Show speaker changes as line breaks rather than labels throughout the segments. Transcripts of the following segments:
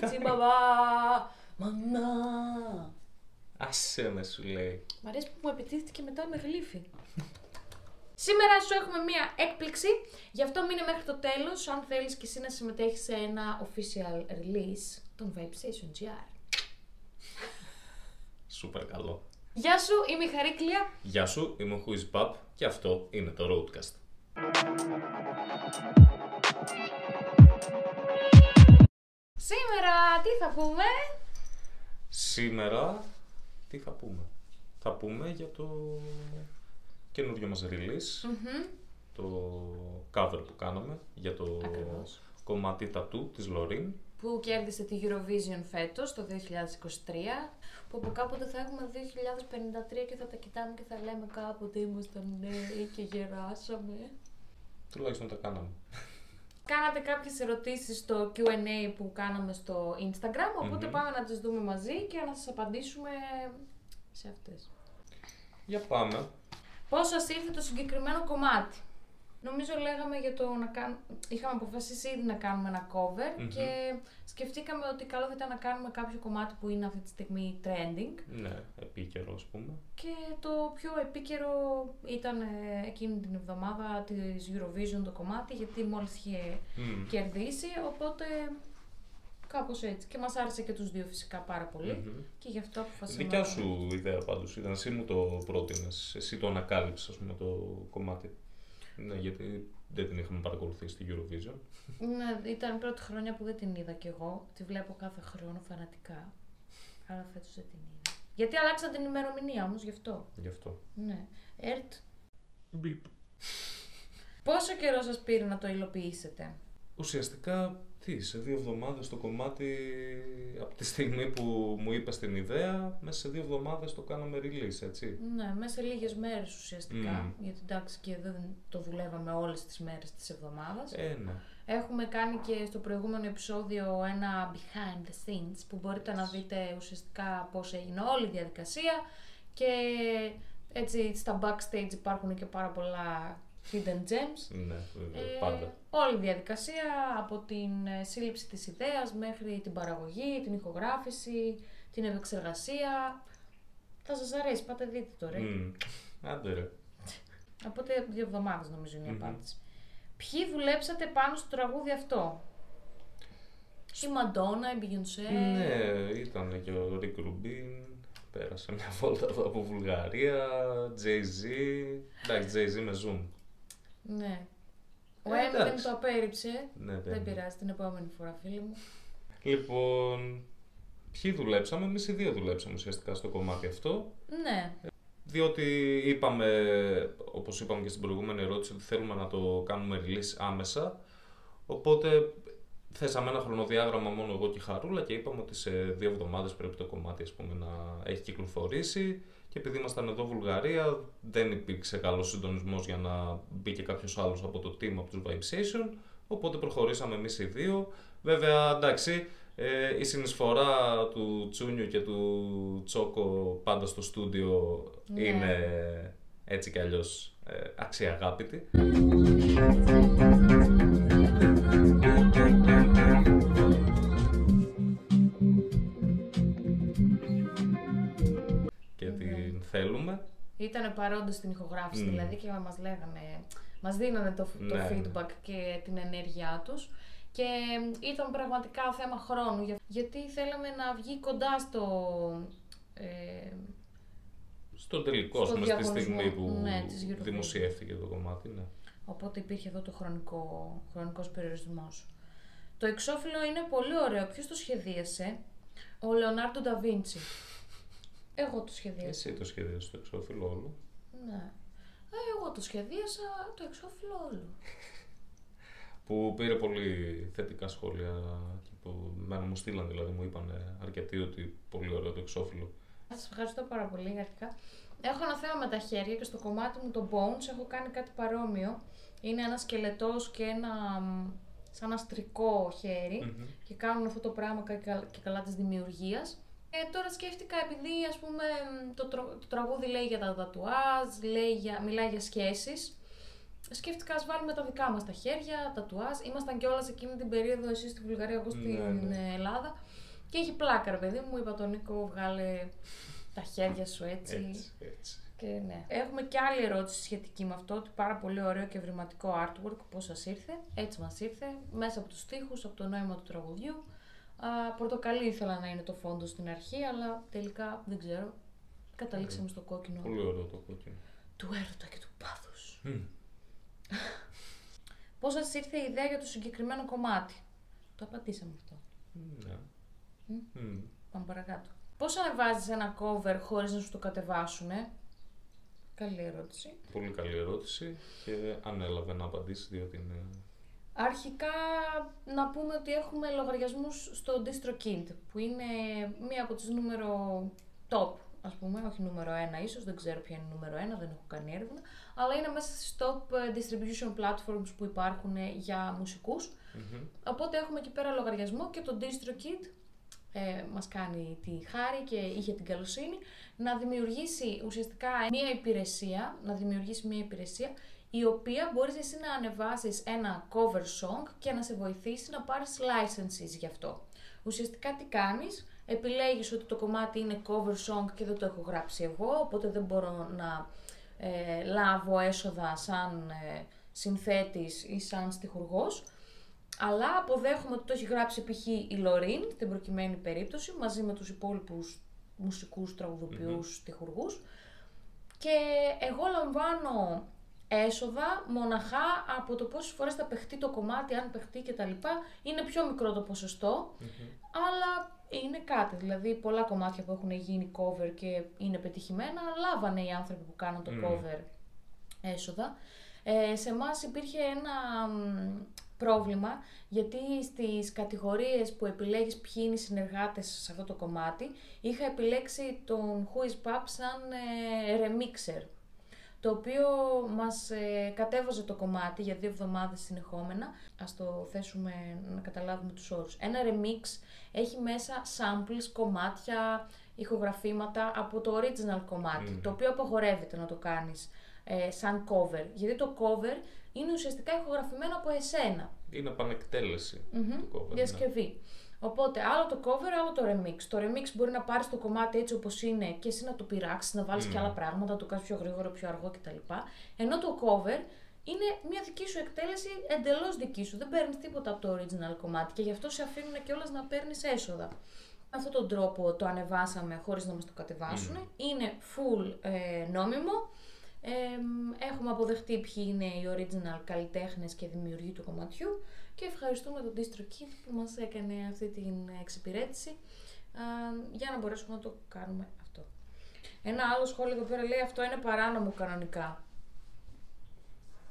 κορίτσι μπαμπά. Μαμά.
Άσε με σου λέει.
Μ' αρέσει που μου επιτίθεται μετά με γλύφη. Σήμερα σου έχουμε μία έκπληξη, γι' αυτό μείνε μέχρι το τέλος αν θέλεις και εσύ να συμμετέχεις σε ένα official release των Vibestation GR.
Σούπερ καλό.
Γεια σου, είμαι η Χαρίκλια.
Γεια σου, είμαι ο Whois Pap και αυτό είναι το Roadcast.
Σήμερα τι θα πούμε;
Σήμερα, τι θα πούμε; Θα πούμε για το καινούριο μας release,
Μμμ.
το cover που κάναμε για το
Ακριβώς.
κομμάτι τατού της Λωρίν.
που κέρδισε τη Eurovision φέτος, το 2023, που από κάποτε θα έχουμε 2053 και θα τα κοιτάμε και θα λέμε κάποτε ήμασταν νέοι και γεράσαμε.
Τουλάχιστον τα κάναμε.
Κάνατε κάποιες ερωτήσεις στο Q&A που κάναμε στο Instagram, οποτε
Μμμ.
πάμε να τις δούμε μαζί και να σας απαντήσουμε σε αυτές.
Για πάμε.
Πώς σας ήρθε το συγκεκριμένο κομμάτι; Νομίζω λέγαμε για το να κάνουμε... Είχαμε αποφασίσει ήδη να κάνουμε ένα cover
Μμμ.
και σκεφτήκαμε ότι καλό θα ήταν να κάνουμε κάποιο κομμάτι που είναι αυτή τη στιγμή trending.
Ναι, επίκαιρο ας πούμε.
Και το πιο επίκαιρο ήταν ε, εκείνη την εβδομάδα της Eurovision το κομμάτι, γιατί μόλις είχε
Μμ.
κερδίσει, οπότε κάπως έτσι. Και μας άρεσε και τους δύο φυσικά πάρα πολύ
Μμμ.
και γι' αυτό αποφασίσαμε.
Δικιά σου ιδέα πάντως ήταν, εσύ μου το πρότεινες, εσύ το ανακάλυψες ας πούμε το κομμάτι. Ναι, γιατί δεν την είχαμε παρακολουθήσει στη Eurovision.
Ναι, ήταν η πρώτη χρονιά που δεν την είδα κι εγώ. Τη βλέπω κάθε χρόνο φανατικά. Αλλά φέτος δεν την είδα. Γιατί αλλάξαν την ημερομηνία όμως, γι' αυτό.
Γι' αυτό.
Ναι. Ερτ,
Μπιπ.
πόσο καιρό σας πήρε να το υλοποιήσετε;
Ουσιαστικά, τι, σε δύο εβδομάδες το κομμάτι, από τη στιγμή που μου είπες την ιδέα, μέσα σε δύο εβδομάδες το κάναμε release, έτσι.
Ναι, μέσα σε λίγες μέρες ουσιαστικά.
Μμμ.
Γιατί εντάξει και δεν το δουλεύαμε όλες τις μέρες της εβδομάδας.
Ε, ναι.
Έχουμε κάνει και στο προηγούμενο επεισόδιο ένα behind the scenes που μπορείτε να δείτε ουσιαστικά πώς έγινε όλη η διαδικασία και έτσι στα backstage υπάρχουν και πάρα πολλά hidden gems.
Ναι, βέβαια,
Ε,
πάντα.
όλη η διαδικασία από την ε, σύλληψη της ιδέας μέχρι την παραγωγή, την ηχογράφηση, την επεξεργασία. Θα σας αρέσει, πάτε δείτε το ρε.
Μμ. Άντε ρε.
Οπότε δύο εβδομάδες νομίζω είναι η
Μμμ.
απάντηση. Ποιοι δουλέψατε πάνω στο τραγούδι αυτό; Η Μαντόνα, η Beyoncé.
Ναι, ήταν και ο Rick Rubin, πέρασε μια βόλτα εδώ από Βουλγαρία, Jay-Z, εντάξει Jay-Z με Zoom.
Ναι. Ο
Ε,
Eminem
εντάξει.
το απέρριψε.
Ναι,
Δεν
δεν
πειράζει, την επόμενη φορά φίλοι μου.
Λοιπόν, ποιοι δουλέψαμε, εμείς οι δύο δουλέψαμε ουσιαστικά στο κομμάτι αυτό.
Ναι.
Διότι είπαμε, όπως είπαμε και στην προηγούμενη ερώτηση, ότι θέλουμε να το κάνουμε release άμεσα. Οπότε θέσαμε ένα χρονοδιάγραμμα μόνο εγώ και η Χαρούλα και είπαμε ότι σε δύο εβδομάδες πρέπει το κομμάτι ας πούμε, να έχει κυκλοφορήσει. Και επειδή ήμασταν εδώ Βουλγαρία, δεν υπήρξε καλός συντονισμός για να μπει και κάποιος άλλος από το team από τους Vibesation. Οπότε προχωρήσαμε εμείς οι δύο. Βέβαια, εντάξει, ε, η συνεισφορά του Τσούνιου και του Τσόκο πάντα στο στούντιο
Ναι.
είναι έτσι κι αλλιώς ε, αξιαγάπητη.
Ήταν παρόντε στην ηχογράφηση
Μμμ.
δηλαδή και μας λέγανε, μας δίνανε το, το
Ναι, ναι.
feedback και την ενέργειά τους και ήταν πραγματικά θέμα χρόνου για- γιατί θέλαμε να βγει κοντά στο, ε,
Στο τελικό,
Στο
ας πούμε, στη
διαγωνισμό,
στιγμή που
ναι, της Eurovision.
δημοσιεύτηκε το κομμάτι. Ναι.
οπότε υπήρχε εδώ το χρονικό, χρονικός περιορισμός. Το εξώφυλλο είναι πολύ ωραίο. Ποιος το σχεδίασε; Ο Λεωνάρντο Νταβίντσι. Εγώ το σχεδίασα.
Εσύ το σχεδίασες το εξώφυλλο όλο.
Ναι. Ε, εγώ το σχεδίασα το εξώφυλλο όλο.
Που πήρε πολύ θετικά σχόλια και που μένα μου στείλαν δηλαδή, μου είπαν αρκετοί ότι πολύ ωραίο το εξώφυλλο.
Σας ευχαριστώ πάρα πολύ αρχικά. Έχω ένα θέμα με τα χέρια και στο κομμάτι μου το Bones έχω κάνει κάτι παρόμοιο. Είναι ένας σκελετός και ένα μ, σαν ένα στρικό χέρι
Μμμ.
και κάνουν αυτό το πράγμα και κα- και καλά της δημιουργίας. Ε, τώρα σκέφτηκα επειδή ας πούμε μ, το, τρο- το τραγούδι λέει για τα τατουάζ, λέει για, μιλάει για σχέσεις σκέφτηκα ας βάλουμε τα δικά μας τα χέρια, τα τουάζ. Ήμασταν κιόλας εκείνη την περίοδο εσύ στη Βουλγαρία, εγώ στην
Ναι, ναι.
Ελλάδα. Και έχει πλάκα, ρε παιδί μου. Είπα τον Νίκο, βγάλε τα χέρια σου έτσι.
Έτσι, έτσι.
Και ναι. Έχουμε και άλλη ερώτηση σχετική με αυτό, ότι πάρα πολύ ωραίο και ευρηματικό artwork, πώς σας ήρθε. Έτσι μας ήρθε, μέσα από τους στίχους, από το νόημα του τραγουδιού. Α, πορτοκαλί ήθελα να είναι το φόντο στην αρχή, αλλά τελικά δεν ξέρω. Καταλήξαμε στο κόκκινο
Πολύ ωραίο το κόκκινο.
του έρωτα και του πάθους.
Μμ.
Πώς σας ήρθε η ιδέα για το συγκεκριμένο κομμάτι; Το απαντήσαμε αυτό.
Ναι. Μμ.
Πάμε παρακάτω. Πώς ανεβάζεις ένα cover χωρίς να σου το κατεβάσουνε; Καλή ερώτηση.
Πολύ καλή ερώτηση και ανέλαβε να απαντήσει διότι είναι.
Αρχικά να πούμε ότι έχουμε λογαριασμούς στο DistroKid που είναι μία από τις νούμερο top ας πούμε, όχι νούμερο 1 ίσως, δεν ξέρω ποια είναι νούμερο 1, δεν έχω κάνει έρευνα, αλλά είναι μέσα στις top ε, distribution platforms που υπάρχουν ε, για μουσικούς.
Μμμ.
Οπότε έχουμε εκεί πέρα λογαριασμό και το DistroKid ε, μας κάνει τη χάρη και είχε την καλοσύνη να δημιουργήσει ουσιαστικά μία υπηρεσία, να δημιουργήσει μία υπηρεσία η οποία μπορείς εσύ να ανεβάσεις ένα cover song και να σε βοηθήσει να πάρεις licenses γι' αυτό. Ουσιαστικά τι κάνεις, επιλέγεις ότι το κομμάτι είναι cover song και δεν το έχω γράψει εγώ, οπότε δεν μπορώ να ε, λάβω έσοδα σαν ε, συνθέτης ή σαν στιχουργός. Αλλά αποδέχομαι ότι το έχει γράψει π.χ. η Λωρίν, στην προκειμένη περίπτωση, μαζί με τους υπόλοιπους μουσικούς, τραγουδοποιούς, στιχουργούς. Και εγώ λαμβάνω έσοδα μοναχά από το πόσες φορές θα παιχτεί το κομμάτι, αν παιχτεί κτλ. Είναι πιο μικρό το ποσοστό,
Μμμ.
αλλά είναι κάτι. Δηλαδή πολλά κομμάτια που έχουν γίνει cover και είναι πετυχημένα, λάβανε οι άνθρωποι που κάνουν το
Μμμ.
cover έσοδα. Ε, σε εμάς υπήρχε ένα μ, πρόβλημα γιατί στις κατηγορίες που επιλέγεις ποιοι είναι οι συνεργάτες σε αυτό το κομμάτι είχα επιλέξει τον Who is Pop σαν ε, remixer το οποίο μας ε, κατέβαζε το κομμάτι για δύο εβδομάδες συνεχόμενα. Ας το θέσουμε να καταλάβουμε τους όρους. Ένα remix έχει μέσα samples, κομμάτια, ηχογραφήματα από το original κομμάτι,
Μμμ.
το οποίο απαγορεύεται να το κάνεις ε, σαν cover. Γιατί το cover είναι ουσιαστικά ηχογραφημένο από εσένα.
Είναι επανεκτέλεση
Μμμ,
του cover. ναι.
Διασκευή. Οπότε, άλλο το cover, άλλο το remix. Το remix μπορεί να πάρεις το κομμάτι έτσι όπως είναι και εσύ να το πειράξεις, να βάλεις και
Μμμ.
άλλα πράγματα, να το κάνεις πιο γρήγορο, πιο αργό κτλ. Ενώ το cover είναι μια δική σου εκτέλεση εντελώς δική σου. Δεν παίρνεις τίποτα από το original κομμάτι και γι' αυτό σε αφήνουν κιόλας να παίρνεις έσοδα. Με αυτόν τον τρόπο το ανεβάσαμε χωρίς να μας το κατεβάσουν. Είναι full ε, νόμιμο. Ε, έχουμε αποδεχτεί ποιοι είναι οι original καλλιτέχνες και δημιουργοί του κομματιού και ευχαριστούμε τον DistroKid που μας έκανε αυτή την εξυπηρέτηση α, για να μπορέσουμε να το κάνουμε αυτό. Ένα άλλο σχόλιο εδώ πέρα λέει αυτό είναι παράνομο κανονικά.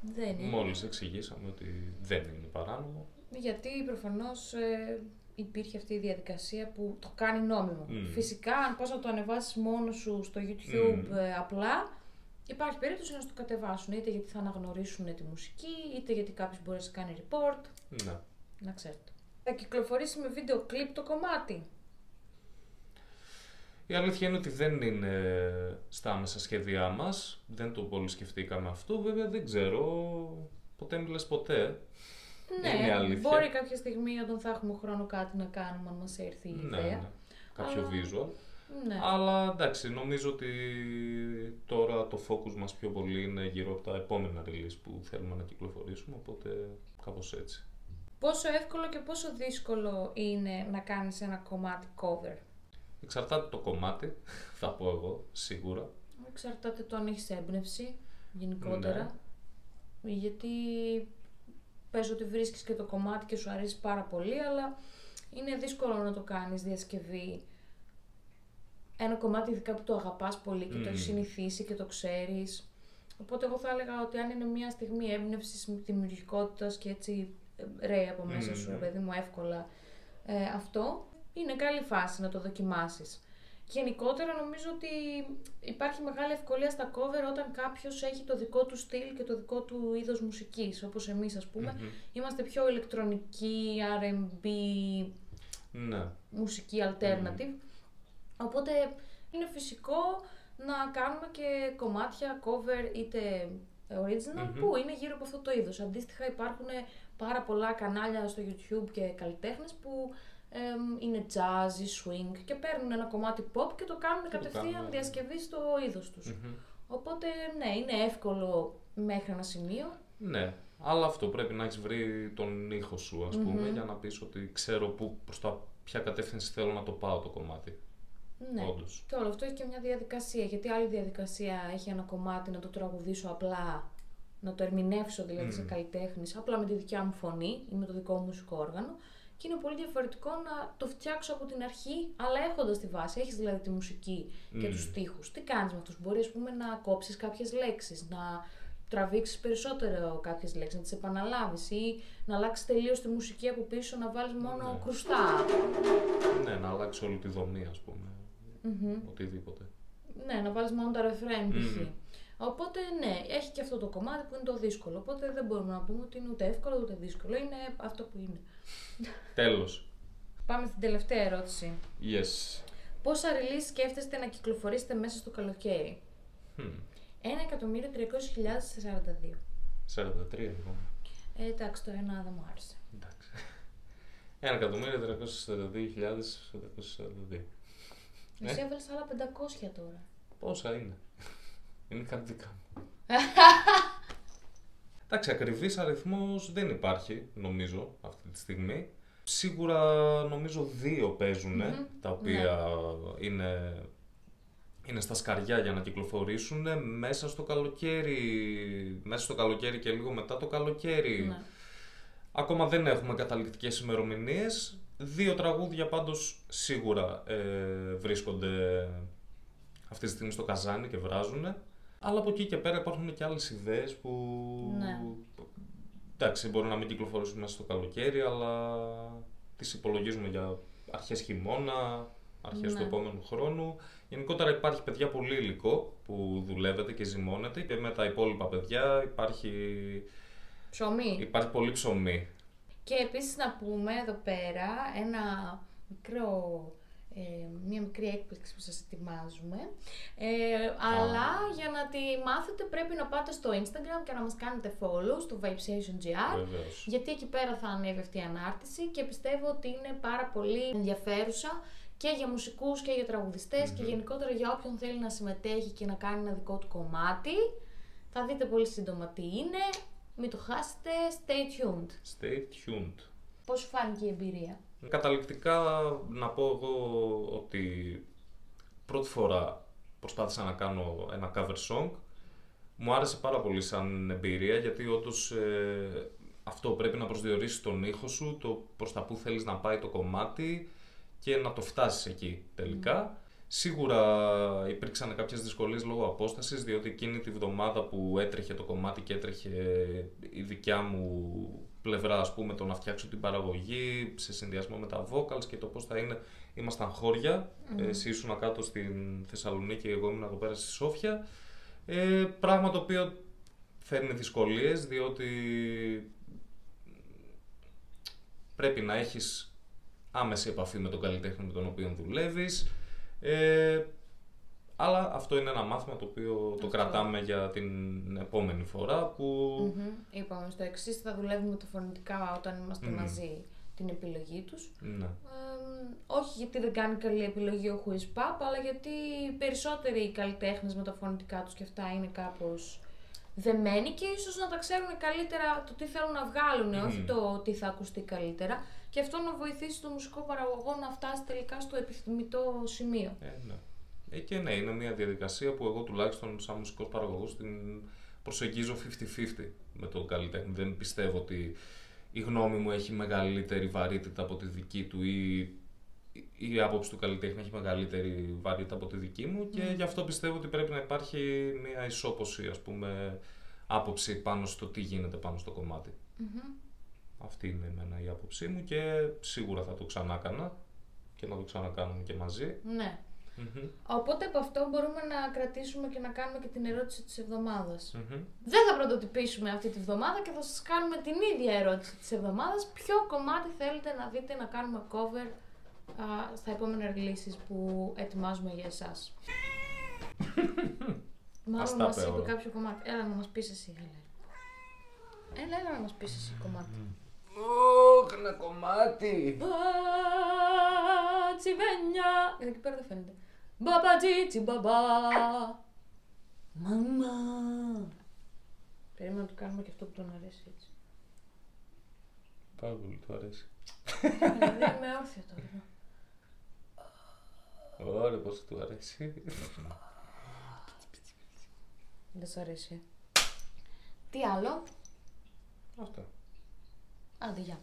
Δεν είναι.
Μόλις εξηγήσαμε ότι δεν είναι παράνομο.
Γιατί προφανώς ε, υπήρχε αυτή η διαδικασία που το κάνει νόμιμο.
Μμμ.
Φυσικά, αν πας να το ανεβάσεις μόνος σου στο YouTube
Μμμ.
ε, απλά, υπάρχει περίπτωση να σου το κατεβάσουν. Είτε γιατί θα αναγνωρίσουν τη μουσική, είτε γιατί κάποιος μπορεί να σε κάνει report.
Ναι.
Να ξέρετε. Θα κυκλοφορήσει με βίντεο κλιπ το κομμάτι.
Η αλήθεια είναι ότι δεν είναι στα άμεσα σχέδιά μας. Δεν το πολύ σκεφτήκαμε αυτό. Βέβαια δεν ξέρω. Ποτέ μιλες ποτέ.
Ναι,
Είναι αλήθεια.
μπορεί κάποια στιγμή όταν θα έχουμε χρόνο κάτι να κάνουμε, αν μας έρθει η
Ναι,
ιδέα.
ναι. Κάποιο
Αλλά-
visual.
Ναι.
Αλλά εντάξει, νομίζω ότι τώρα το focus μας πιο πολύ είναι γύρω από τα επόμενα release που θέλουμε να κυκλοφορήσουμε, οπότε κάπως έτσι.
Πόσο εύκολο και πόσο δύσκολο είναι να κάνεις ένα κομμάτι cover;
Εξαρτάται το κομμάτι, θα πω εγώ, σίγουρα.
Εξαρτάται το αν έχεις έμπνευση γενικότερα. Γιατί πες ότι βρίσκεις και το κομμάτι και σου αρέσει πάρα πολύ, αλλά είναι δύσκολο να το κάνεις διασκευή. Ένα κομμάτι ειδικά που το αγαπάς πολύ και το
Μμμ.
έχεις συνηθίσει και το ξέρεις. Οπότε εγώ θα έλεγα ότι αν είναι μια στιγμή έμπνευσης, δημιουργικότητας και έτσι ε, ρέει από μέσα
Μμμ.
σου, ρε παιδί μου, εύκολα ε, αυτό, είναι καλή φάση να το δοκιμάσεις. Γενικότερα νομίζω ότι υπάρχει μεγάλη ευκολία στα cover όταν κάποιος έχει το δικό του στυλ και το δικό του είδος μουσικής, όπως εμείς ας πούμε.
Μμμ.
Είμαστε πιο ηλεκτρονική, R&B,
Ναι.
μουσική alternative. Οπότε είναι φυσικό να κάνουμε και κομμάτια cover είτε original που είναι γύρω από αυτό το είδος. Αντίστοιχα υπάρχουν πάρα πολλά κανάλια στο YouTube και καλλιτέχνες που εμ, είναι jazz ή swing και παίρνουν ένα κομμάτι pop και το κάνουν κατευθείαν
κάνουν, ναι.
διασκευή στο είδος τους. Οπότε ναι, είναι εύκολο μέχρι ένα σημείο.
Ναι, αλλά αυτό πρέπει να έχεις βρει τον ήχο σου, ας πούμε, για να πεις ότι ξέρω που, προς τα ποια κατεύθυνση θέλω να το πάω το κομμάτι.
Ναι.
Όντως.
Και όλο αυτό έχει και μια διαδικασία. Γιατί άλλη διαδικασία έχει ένα κομμάτι να το τραγουδήσω απλά, να το ερμηνεύσω δηλαδή σε καλλιτέχνης, απλά με τη δικιά μου φωνή ή με το δικό μου μουσικό όργανο. Και είναι πολύ διαφορετικό να το φτιάξω από την αρχή, αλλά έχοντας τη βάση. Έχεις δηλαδή τη μουσική και τους στίχους. Τι κάνεις με αυτούς, Μπορείς ας πούμε, να κόψεις κάποιες λέξεις, να τραβήξεις περισσότερο κάποιες λέξεις, να τις επαναλάβεις ή να αλλάξεις τελείως τη μουσική από πίσω, να βάλεις μόνο κρουστά.
Ναι, να αλλάξεις όλη τη δομή, ας πούμε. Οτιδήποτε.
Ναι, να βάλεις μόνο τα ρεφρέν π.χ. Οπότε ναι, έχει και αυτό το κομμάτι που είναι το δύσκολο. Οπότε δεν μπορούμε να πούμε ότι είναι ούτε εύκολο ούτε δύσκολο. Είναι αυτό που είναι.
Τέλος.
Πάμε στην τελευταία ερώτηση.
Yes.
Πόσα release σκέφτεστε να κυκλοφορήσετε μέσα στο καλοκαίρι;
Hm.
1.300.042.
43 λοιπόν.
Ε, εντάξει, το ένα δεν μου άρεσε.
Εντάξει. 1.342.442. Ναι.
Εσύ έβαλες άλλα 500 τώρα.
Πόσα είναι; είναι κάτι δικά μου. Εντάξει, ακριβής αριθμός δεν υπάρχει, νομίζω, αυτή τη στιγμή. Σίγουρα νομίζω δύο παίζουν, τα οποία είναι, είναι στα σκαριά για να κυκλοφορήσουν μέσα στο καλοκαίρι, μέσα στο καλοκαίρι και λίγο μετά το καλοκαίρι.
Ναι.
Ακόμα δεν έχουμε καταληκτικές ημερομηνίες. Δύο τραγούδια πάντως σίγουρα ε, βρίσκονται αυτή τη στιγμή στο καζάνι και βράζουν. Αλλά από εκεί και πέρα υπάρχουν και άλλες ιδέες που...
Ναι.
Εντάξει, μπορεί να μην κυκλοφορήσουν μέσα στο καλοκαίρι, αλλά τις υπολογίζουμε για αρχές χειμώνα, αρχές
Ναι.
του επόμενου χρόνου. Γενικότερα υπάρχει παιδιά πολύ υλικό που δουλεύεται και ζυμώνεται και με τα υπόλοιπα παιδιά υπάρχει,
Ψωμί.
υπάρχει πολύ ψωμί.
Και επίσης να πούμε εδώ πέρα ένα μικρό, ε, μια μικρή έκπληξη που σας ετοιμάζουμε. Ε, αλλά για να τη μάθετε πρέπει να πάτε στο Instagram και να μας κάνετε follow στο Vibesation.gr
Βεβαίως.
γιατί εκεί πέρα θα ανέβει αυτή η ανάρτηση και πιστεύω ότι είναι πάρα πολύ ενδιαφέρουσα και για μουσικούς και για τραγουδιστες και γενικότερα για όποιον θέλει να συμμετέχει και να κάνει ένα δικό του κομμάτι. Θα δείτε πολύ σύντομα τι είναι. Μην το χάσετε. Stay tuned.
Stay tuned.
Πώς σου φάνηκε η εμπειρία;
Καταληκτικά να πω εγώ ότι πρώτη φορά προσπάθησα να κάνω ένα cover song. Μου άρεσε πάρα πολύ σαν εμπειρία γιατί όντως ε, αυτό πρέπει να προσδιορίσεις τον ήχο σου, το προς τα που θέλεις να πάει το κομμάτι και να το φτάσεις εκεί τελικά. Σίγουρα υπήρξαν κάποιες δυσκολίες λόγω απόστασης διότι εκείνη τη βδομάδα που έτρεχε το κομμάτι και έτρεχε η δικιά μου πλευρά ας πούμε το να φτιάξω την παραγωγή σε συνδυασμό με τα vocals και το πώς θα είναι ήμασταν χώρια. Εσύ ήσουν κάτω στην Θεσσαλονίκη εγώ ήμουν εδώ πέρα στη Σόφια. Ε, πράγμα το οποίο φέρνει δυσκολίες διότι πρέπει να έχεις άμεση επαφή με τον καλλιτέχνη με τον οποίο δουλεύεις ε, αλλά αυτό είναι ένα μάθημα το οποίο το κρατάμε για την επόμενη φορά που
Μμμ. Είπαμε στο εξής θα δουλεύουμε τα φωνητικά όταν είμαστε μαζί την επιλογή τους.
ναι.
Εμ, όχι γιατί δεν κάνει καλή επιλογή ο Whois Pop, αλλά γιατί οι περισσότεροι καλλιτέχνες με τα φωνητικά τους και αυτά είναι κάπως δεμένοι και ίσως να τα ξέρουν καλύτερα το τι θέλουν να βγάλουν, όχι το τι θα ακουστεί καλύτερα. Και αυτό να βοηθήσει τον μουσικό παραγωγό να φτάσει τελικά στο επιθυμητό σημείο.
Ε, ναι. Ε, και ναι, είναι μια διαδικασία που εγώ τουλάχιστον σαν μουσικός παραγωγός την προσεγγίζω 50-50 με τον καλλιτέχνη. Δεν πιστεύω ότι η γνώμη μου έχει μεγαλύτερη βαρύτητα από τη δική του ή ή η άποψη του καλλιτέχνη έχει μεγαλύτερη βαρύτητα από τη δική μου και γι' αυτό πιστεύω ότι πρέπει να υπάρχει μια ισόποση ας πούμε άποψη πάνω στο τι γίνεται πάνω στο κομματι Αυτή είναι εμένα η άποψή μου και σίγουρα θα το ξανά έκανα και να το ξανακάνουμε και μαζί.
Ναι. Οπότε από αυτό μπορούμε να κρατήσουμε και να κάνουμε και την ερώτηση της εβδομάδας.
Μμμ.
Δεν θα πρωτοτυπήσουμε αυτή τη βδομάδα και θα σας κάνουμε την ίδια ερώτηση της εβδομάδας. Ποιο κομμάτι θέλετε να δείτε να κάνουμε cover α, στα επόμενα releases που ετοιμάζουμε για εσάς; Μάλλον
τα
μας
είπε
είπε
όλα.
κάποιο κομμάτι. Έλα να μας πεις εσύ, έλα. Έλα, έλα να μας πεις εσύ κομμάτι.
Ωχ, ένα κομμάτι!
Μπατσιβένια. Εκεί πέρα δεν φαίνεται. Μπαμπατζίτσι μπαμπά. Μαμά. Περίμενα να του κάνουμε και αυτό που τον αρέσει έτσι.
Πάρα πολύ του αρέσει.
Δηλαδή είμαι όρθια τώρα.
Ωραία, πώς του αρέσει.
Δεν σου αρέσει. Τι άλλο;
Αυτό.
Άντε, γεια.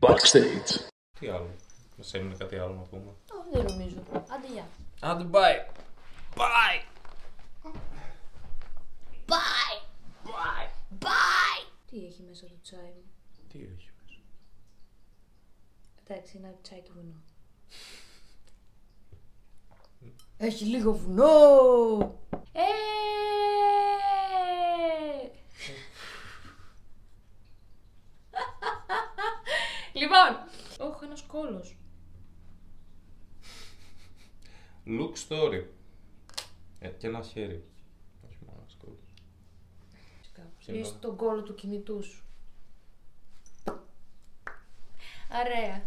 Backstage.
Τι άλλο. Μας έμεινε κάτι άλλο να πούμε.
Ω, δεν νομίζω. Άντε, γεια.
Άντε, bye! Bye!
Bye! Bye! Bye! Τι έχει μέσα το τσάι μου;
Τι έχει μέσα;
Εντάξει, είναι τσάι και βουνό. Έχει λίγο βουνό! Ε! λοιπόν, όχι ένας κόλος.
Look story. Ε, και ένα χέρι. Όχι μόνο ένα σκόλος.
Ή στον κόλο του κινητού σου. Ωραία.